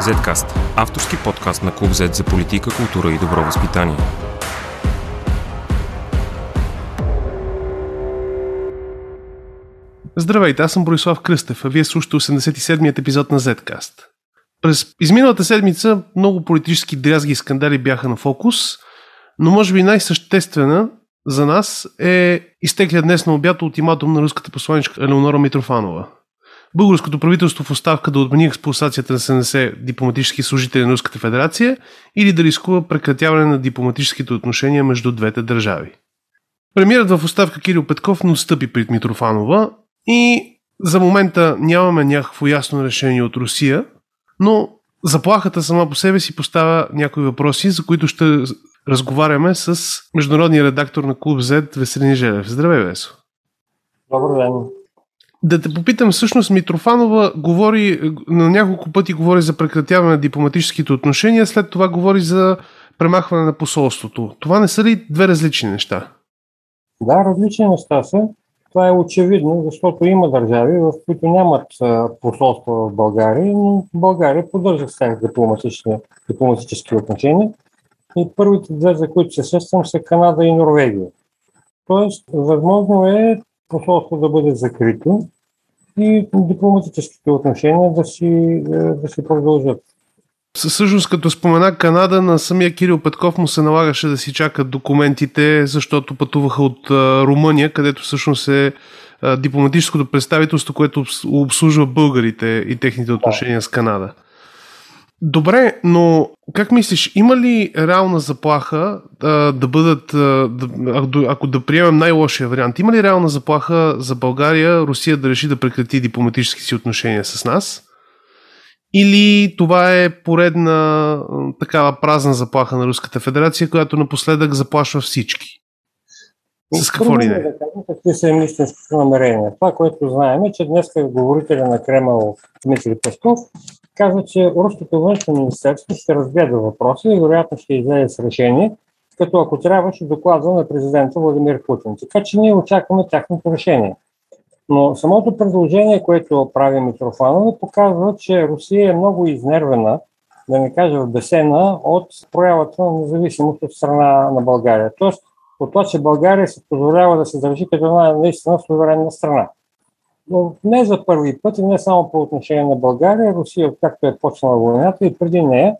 Zcast – авторски подкаст на Клуб Z за политика, култура и добро възпитание. Здравейте, аз съм Борислав Кръстев, а вие слушате 87-ият епизод на Zcast. През изминалата седмица много политически дрязги и скандали бяха на фокус, но може би най-съществена за нас е изтеклия днес на обято ултиматум на руската посланичка Елеонора Митрофанова. Българското правителство в оставка да отмени експулсацията на 70 дипломатически служители на Руската федерация или да рискува прекратяване на дипломатическите отношения между двете държави. Премьерът в оставка Кирил Петков не отстъпи пред Митрофанова и за момента нямаме някакво ясно решение от Русия, но заплахата сама по себе си поставя някои въпроси, за които ще разговаряме с международния редактор на Клуб Z Веселин Желев. Здравей, Весо! Добър ден! Да те попитам, всъщност Митрофанова говори, на няколко пъти говори за прекратяване на дипломатическите отношения, след това говори за премахване на посолството. Това не са ли две различни неща? Да, различни неща са. Това е очевидно, защото има държави, в които нямат посолства в България, но България поддържа с тях дипломатически, дипломатически отношения. И първите две, за които се сещам, са Канада и Норвегия. Тоест, възможно е посолство да бъде закрито и дипломатическите отношения да си, е, да си продължат. Всъщност, като спомена Канада, на самия Кирил Петков му се налагаше да си чакат документите, защото пътуваха от Румъния, където всъщност е дипломатическото представителство, което обслужва българите и техните отношения да. с Канада. Добре, но как мислиш, има ли реална заплаха а, да бъдат, а, да, ако да приемем най-лошия вариант, има ли реална заплаха за България, Русия да реши да прекрати дипломатически си отношения с нас? Или това е поредна такава празна заплаха на Руската федерация, която напоследък заплашва всички? С какво ли не? Да какви са им истинските намерения. Това, което знаем е, че днес говорителя на Кремъл Дмитрий Песков казва, че Руското външно министерство ще разгледа въпроса и вероятно ще излезе с решение, като ако трябва ще докладва на президента Владимир Путин. Така че ние очакваме тяхното решение. Но самото предложение, което прави Митрофанова, показва, че Русия е много изнервена, да не кажа бесена, от проявата на независимост от страна на България. Тоест, от това, че България се позволява да се държи като една наистина суверенна страна. Но не за първи път и не само по отношение на България, Русия, както е почнала войната и преди нея,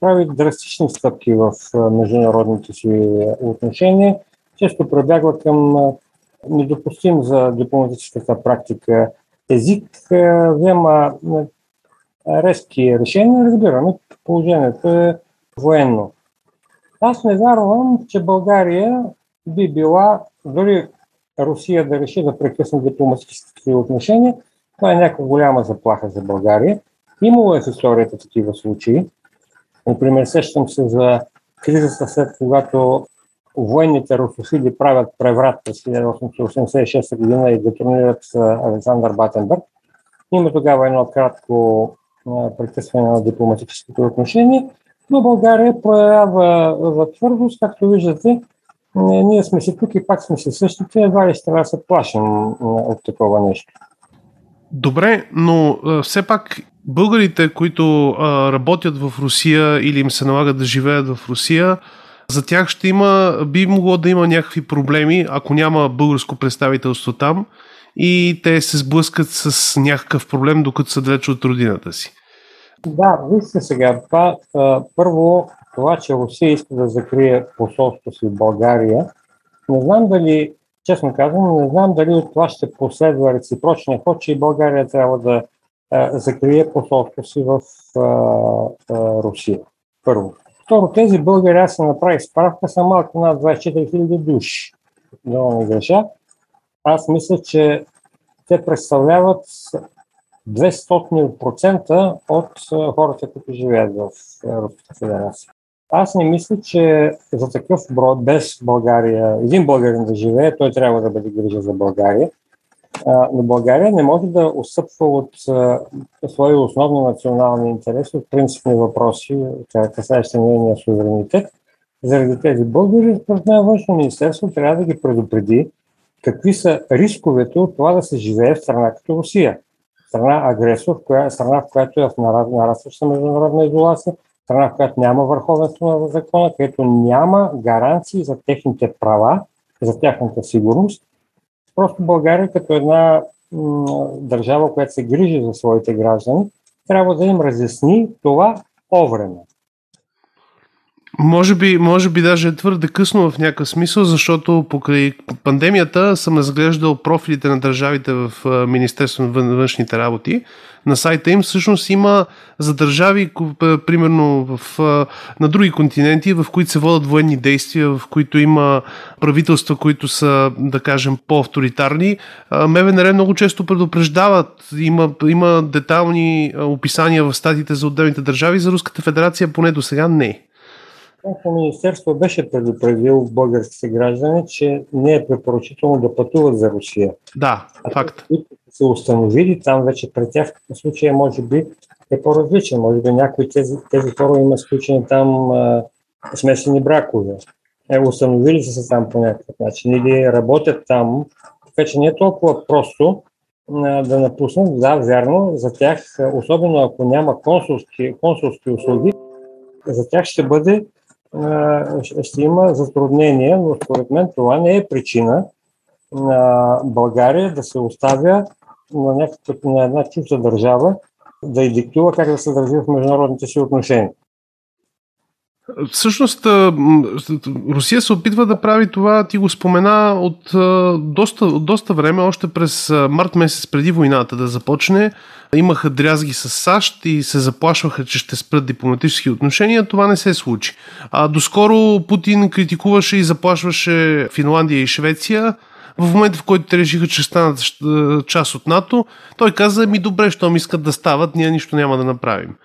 прави драстични стъпки в международните си отношения, често пребягва към недопустим за дипломатическата практика език, взема резки решения, разбираме, положението е военно. Аз не вярвам, че България би била, дори Русия да реши да прекъсне дипломатическите отношения, това е някаква голяма заплаха за България. Имало е в историята такива случаи. Например, сещам се за кризата след когато военните русофили правят преврат през 1886 година и детонират Александър Батенберг. Има тогава едно кратко прекъсване на дипломатическите отношения, но България проявява твърдост, както виждате, ние сме си тук и пак сме си същите, едва ли трябва да се плашим от такова нещо. Добре, но все пак българите, които работят в Русия или им се налагат да живеят в Русия, за тях ще има, би могло да има някакви проблеми, ако няма българско представителство там и те се сблъскат с някакъв проблем, докато са далеч от родината си. Да, вижте сега. Това, първо, това, че Русия иска да закрие посолството си в България, не знам дали, честно казвам, не знам дали от това ще последва реципрочния ход, че и България трябва да а, закрие посолството си в а, а, Русия. Първо. Второ, тези българи, аз се направих справка, са малко над 24 000 души. Да не греша. Аз мисля, че те представляват 200% от хората, които живеят в Руската федерация. Аз не мисля, че за такъв брод без България, един българин да живее, той трябва да бъде грижа за България. Но България не може да усъпва от свои основни национални интереси, от принципни въпроси, касаещи нейния суверенитет. Заради тези българи, според мен, външно министерство трябва да ги предупреди какви са рисковете от това да се живее в страна като Русия. Страна агресор, коя, страна, в която е в нарастваща международна изолация, страна, в която няма върховенство на закона, където няма гаранции за техните права, за тяхната сигурност. Просто България като една м- държава, която се грижи за своите граждани, трябва да им разясни това по време. Може би, може би даже е твърде късно в някакъв смисъл, защото покрай пандемията съм разглеждал профилите на държавите в Министерство на външните работи. На сайта им всъщност има за държави, примерно в, на други континенти, в които се водят военни действия, в които има правителства, които са, да кажем, по-авторитарни. МВНР много често предупреждават, има, има детални описания в статите за отделните държави, за Руската федерация поне до сега не. Външно министерство беше предупредил българските граждани, че не е препоръчително да пътуват за Русия. Да, а факт. се установили там вече при тях случая може би е по-различен. Може би някои тези, тези хора има сключени там а, смесени бракове. Е, установили са се там по някакъв начин или работят там. Така че не е толкова просто а, да напуснат. Да, вярно, за тях, особено ако няма консулски, консулски услуги, за тях ще бъде ще има затруднения, но според мен това не е причина на България да се оставя на, някакъв, на една чужда държава да и диктува как да се държи в международните си отношения. Всъщност, Русия се опитва да прави това, ти го спомена от доста, от доста време, още през март месец преди войната да започне. Имаха дрязги с САЩ и се заплашваха, че ще спрат дипломатически отношения. Това не се случи. А доскоро Путин критикуваше и заплашваше Финландия и Швеция. В момента, в който те решиха, че станат част от НАТО, той каза, ми добре, щом искат да стават, ние нищо няма да направим.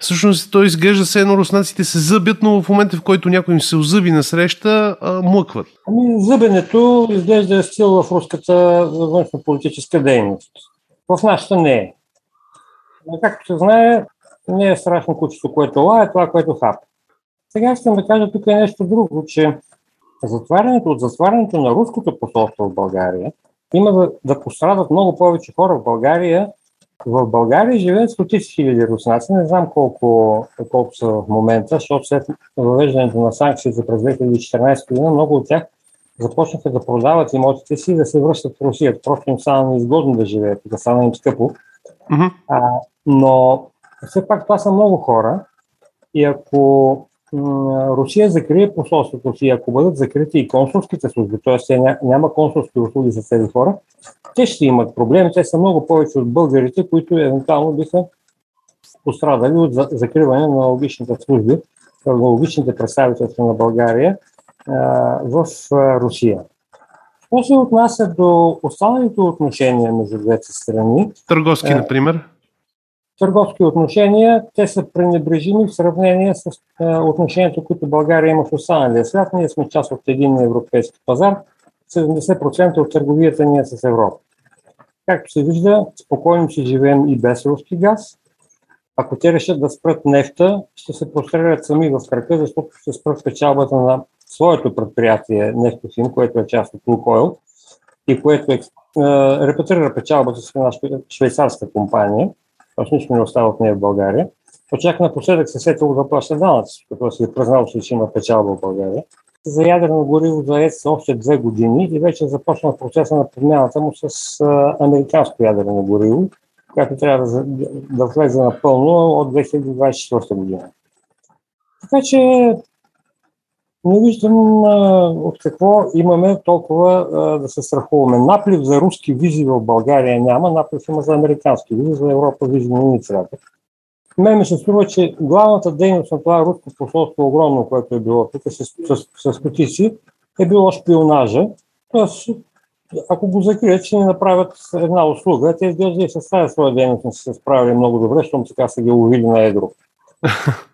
Всъщност той изглежда се едно руснаците се зъбят, но в момента в който някой им се озъби на среща, млъкват. Ами, зъбенето изглежда е стил в руската външно-политическа дейност. В нашата не е. Както се знае, не е страшно кучето, което лае, това, което хап. Сега искам да кажа тук е нещо друго, че затварянето от затварянето на руското посолство в България има да, да пострадат много повече хора в България, в България живеят стотици хиляди руснаци, не знам колко, колко са в момента, защото след въвеждането на санкциите през 2014 година много от тях започнаха да продават имотите си и да се връщат в Русия. Просто им стана неизгодно да живеят, да стана им скъпо. Uh-huh. А, но все пак това са много хора и ако Русия закрие посолството си, ако бъдат закрити и консулските служби, т.е. няма консулски услуги за тези хора, те ще имат проблеми. Те са много повече от българите, които евентуално биха пострадали от закриване на логичните служби, на логичните представителства на България в Русия. Що се отнася до останалите отношения между двете страни? Търговски, например? Търговски отношения, те са пренебрежими в сравнение с отношението, които България има в останалия свят. Ние сме част от един европейски пазар. 70% от търговията ни е с Европа. Както се вижда, спокойно си живеем и без руски газ. Ако те решат да спрат нефта, ще се прострелят сами в кръка, защото ще спрат печалбата на своето предприятие Нефтохим, което е част от Лукойл и което е, е, репатрира печалбата с една швейцарска компания, т.е. нищо не остава от нея в България. Очак напоследък се сетило да плаща данъци, като си е признал, че има печалба в България за ядрено гориво заед са още две години и вече започна процеса на подмяната му с американско ядрено гориво, което трябва да, да влезе напълно от 2024 година. Така че не виждам а, от какво имаме толкова а, да се страхуваме. Наплив за руски визи в България няма, наплив има за американски визи, за Европа визи не ни трябва мен ми се струва, че главната дейност на това руско посолство, огромно, което е било тук с, с, с стотици, е било шпионажа. Тоест, ако го закрият, ще ни направят една услуга. Те изглежда и с тази своя дейност не са се справили много добре, защото така са ги ловили на едро.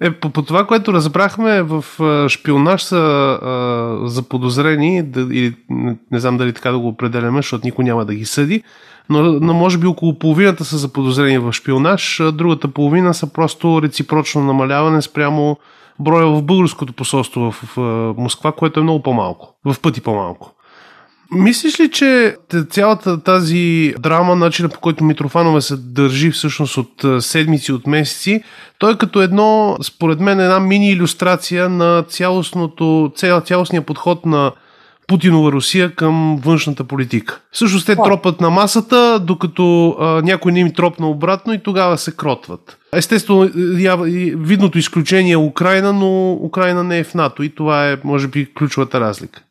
Е, по, по това, което разбрахме, в шпионаж са а, заподозрени, да, или не, не знам дали така да го определяме, защото никой няма да ги съди, но, но може би около половината са заподозрени в шпионаж, а другата половина са просто реципрочно намаляване спрямо броя в българското посолство в, в, в Москва, което е много по-малко, в пъти по-малко. Мислиш ли, че цялата тази драма, начина по който Митрофанова се държи всъщност от седмици, от месеци, той е като едно, според мен, една мини иллюстрация на цялостното, цял, цялостния подход на Путинова Русия към външната политика. Също те тропат на масата, докато а, някой не им тропна обратно и тогава се кротват. Естествено, я, видното изключение е Украина, но Украина не е в НАТО и това е, може би, ключовата разлика.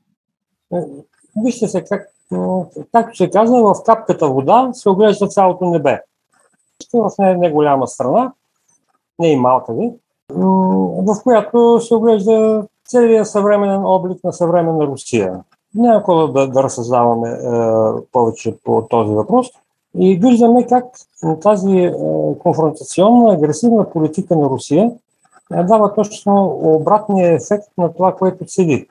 Вижте се, как, както се казва, в капката вода се оглежда цялото небе. В не, не голяма страна, не и малка ви, в която се оглежда целият съвременен облик на съвременна Русия. Няма какво да, да разсъждаваме е, повече по този въпрос. И виждаме как тази е, конфронтационна, агресивна политика на Русия е, дава точно обратния ефект на това, което седи.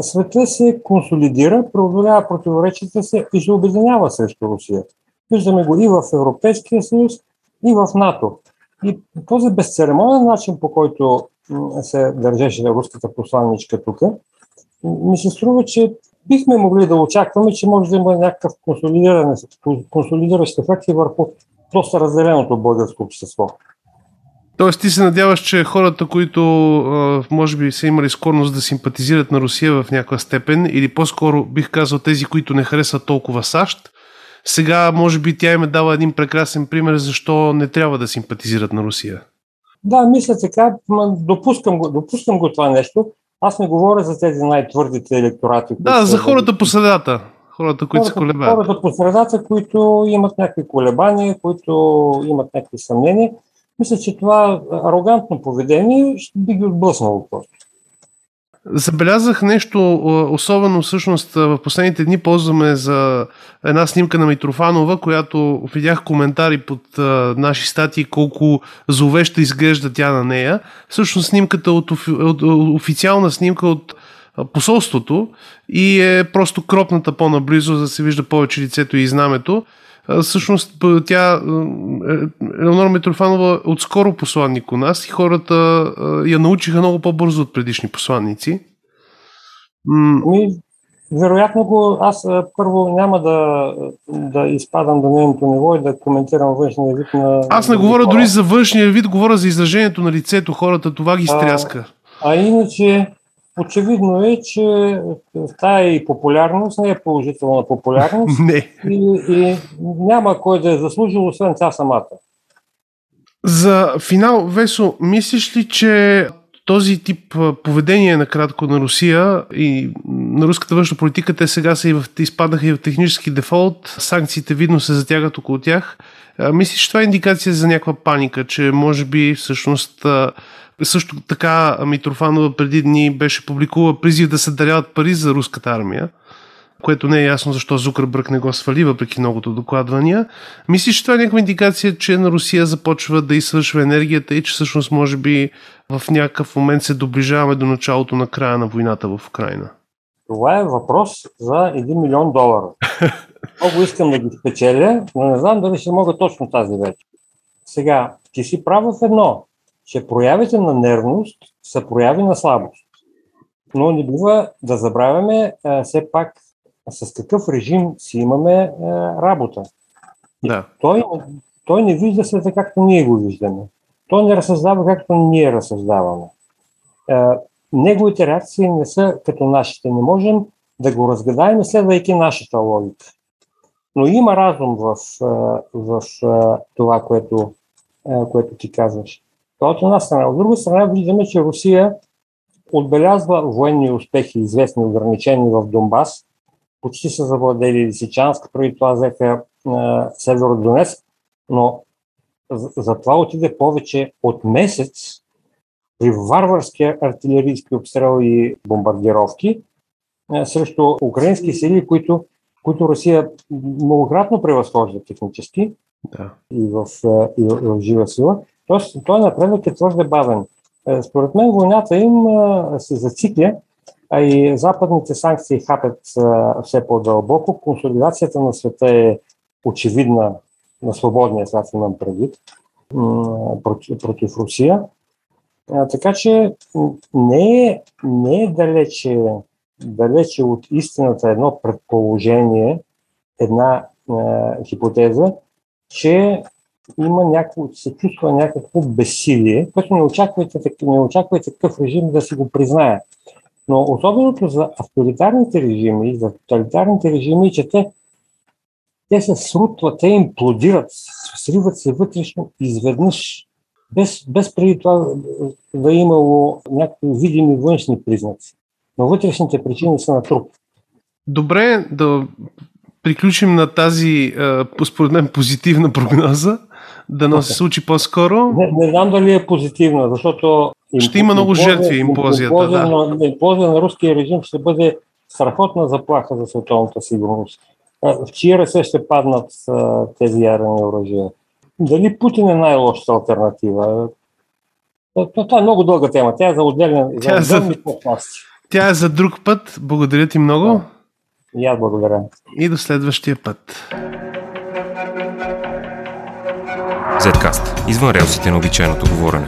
Света се консолидира, преодолява противоречията се и се обединява срещу Русия. Виждаме го и в Европейския съюз, и в НАТО. И този безцеремонен начин, по който се държеше руската посланничка тук, ми се струва, че бихме могли да очакваме, че може да има някакъв консолидиращ ефект и върху доста разделеното българско общество. Тоест ти се надяваш, че хората, които може би са имали скорност да симпатизират на Русия в някаква степен, или по-скоро бих казал тези, които не харесват толкова САЩ, сега може би тя им е дала един прекрасен пример защо не трябва да симпатизират на Русия. Да, мисля така, допускам го, допускам го това нещо. Аз не говоря за тези най-твърдите електорати. Да, за хората по средата. Хората, които хората, се колебаят. Хората по средата, които имат някакви колебания, които имат някакви съмнения. Мисля, че това арогантно поведение ще би ги отблъснало просто. Забелязах нещо особено всъщност в последните дни ползваме за една снимка на Митрофанова, която видях коментари под а, наши статии колко зловеща изглежда тя на нея. Всъщност снимката от, от, от официална снимка от посолството и е просто кропната по-наблизо, за да се вижда повече лицето и знамето всъщност тя, Елеонора Митрофанова, отскоро посланник у нас и хората я научиха много по-бързо от предишни посланници. Ми, вероятно го, аз първо няма да, да изпадам до нейното ниво и да коментирам външния вид на... Аз не говоря хора. дори за външния вид, говоря за изражението на лицето, хората, това ги стряска. А, а иначе, Очевидно е, че тая и популярност не е положителна популярност не. И, и няма кой да е заслужил, освен тя самата. За финал, Весо, мислиш ли, че този тип поведение накратко на Русия и на руската външна политика, те сега са и в, изпаднаха и в технически дефолт, санкциите видно се затягат около тях. Мислиш, че това е индикация за някаква паника, че може би всъщност също така Митрофанова преди дни беше публикувала призив да се даряват пари за руската армия, което не е ясно защо Зукърбърг не го свали, въпреки многото докладвания. Мислиш, че това е някаква индикация, че на Русия започва да изсвършва енергията и че всъщност може би в някакъв момент се доближаваме до началото на края на войната в Украина? Това е въпрос за 1 милион долара. Много искам да ги спечеля, но не знам дали ще мога точно тази вечер. Сега, ти си прав в едно че проявите на нервност са прояви на слабост. Но не бива да забравяме а, все пак с какъв режим си имаме а, работа. Да. Той, той не вижда света както ние го виждаме. Той не разсъждава както ние разсъждаваме. А, неговите реакции не са като нашите. Не можем да го разгадаем, следвайки нашата логика. Но има разум в, в, в това, което, което ти казваш. Това от една страна. От друга страна виждаме, че Русия отбелязва военни успехи, известни ограничения в Донбас. Почти са завладели Лисичанск, преди това взеха Северодонецк, но за, за това отиде повече от месец при варварския артилерийски обстрел и бомбардировки е, срещу украински сили, които, които Русия многократно превъзхожда технически да. и, в, и, в, и в жива сила. Тоест, той напредък е твърде бавен. Е, според мен войната им се зацикля, а и западните санкции хапят все по-дълбоко. Консолидацията на света е очевидна на свободния свят, имам предвид, против Русия. Така че не е, не е далече далече от истината едно предположение, една е, хипотеза, че има някакво, се чувства някакво безсилие, което не очаквайте, не очаквайте такъв режим да си го признае. Но особеното за авторитарните режими за тоталитарните режими е, че те, те се срутват, те имплодират, сриват се вътрешно изведнъж, без, без преди това да е имало някакви видими външни признаци. Но вътрешните причини са на труп. Добре да приключим на тази, според мен, позитивна прогноза да но се случи по-скоро. Не, не знам дали е позитивно, защото... Ще има много жертви имплозията. Имплозия, да. на, имплозия на руския режим ще бъде страхотна заплаха за световната сигурност. В чия ръце ще паднат тези ярени оръжия? Дали Путин е най-лошата альтернатива? Това е много дълга тема. Тя е за отделен Тя е за, Тя е за друг път. Благодаря ти много. Да. И аз благодаря. И до следващия път. Zcast. Извън релсите на обичайното говорене.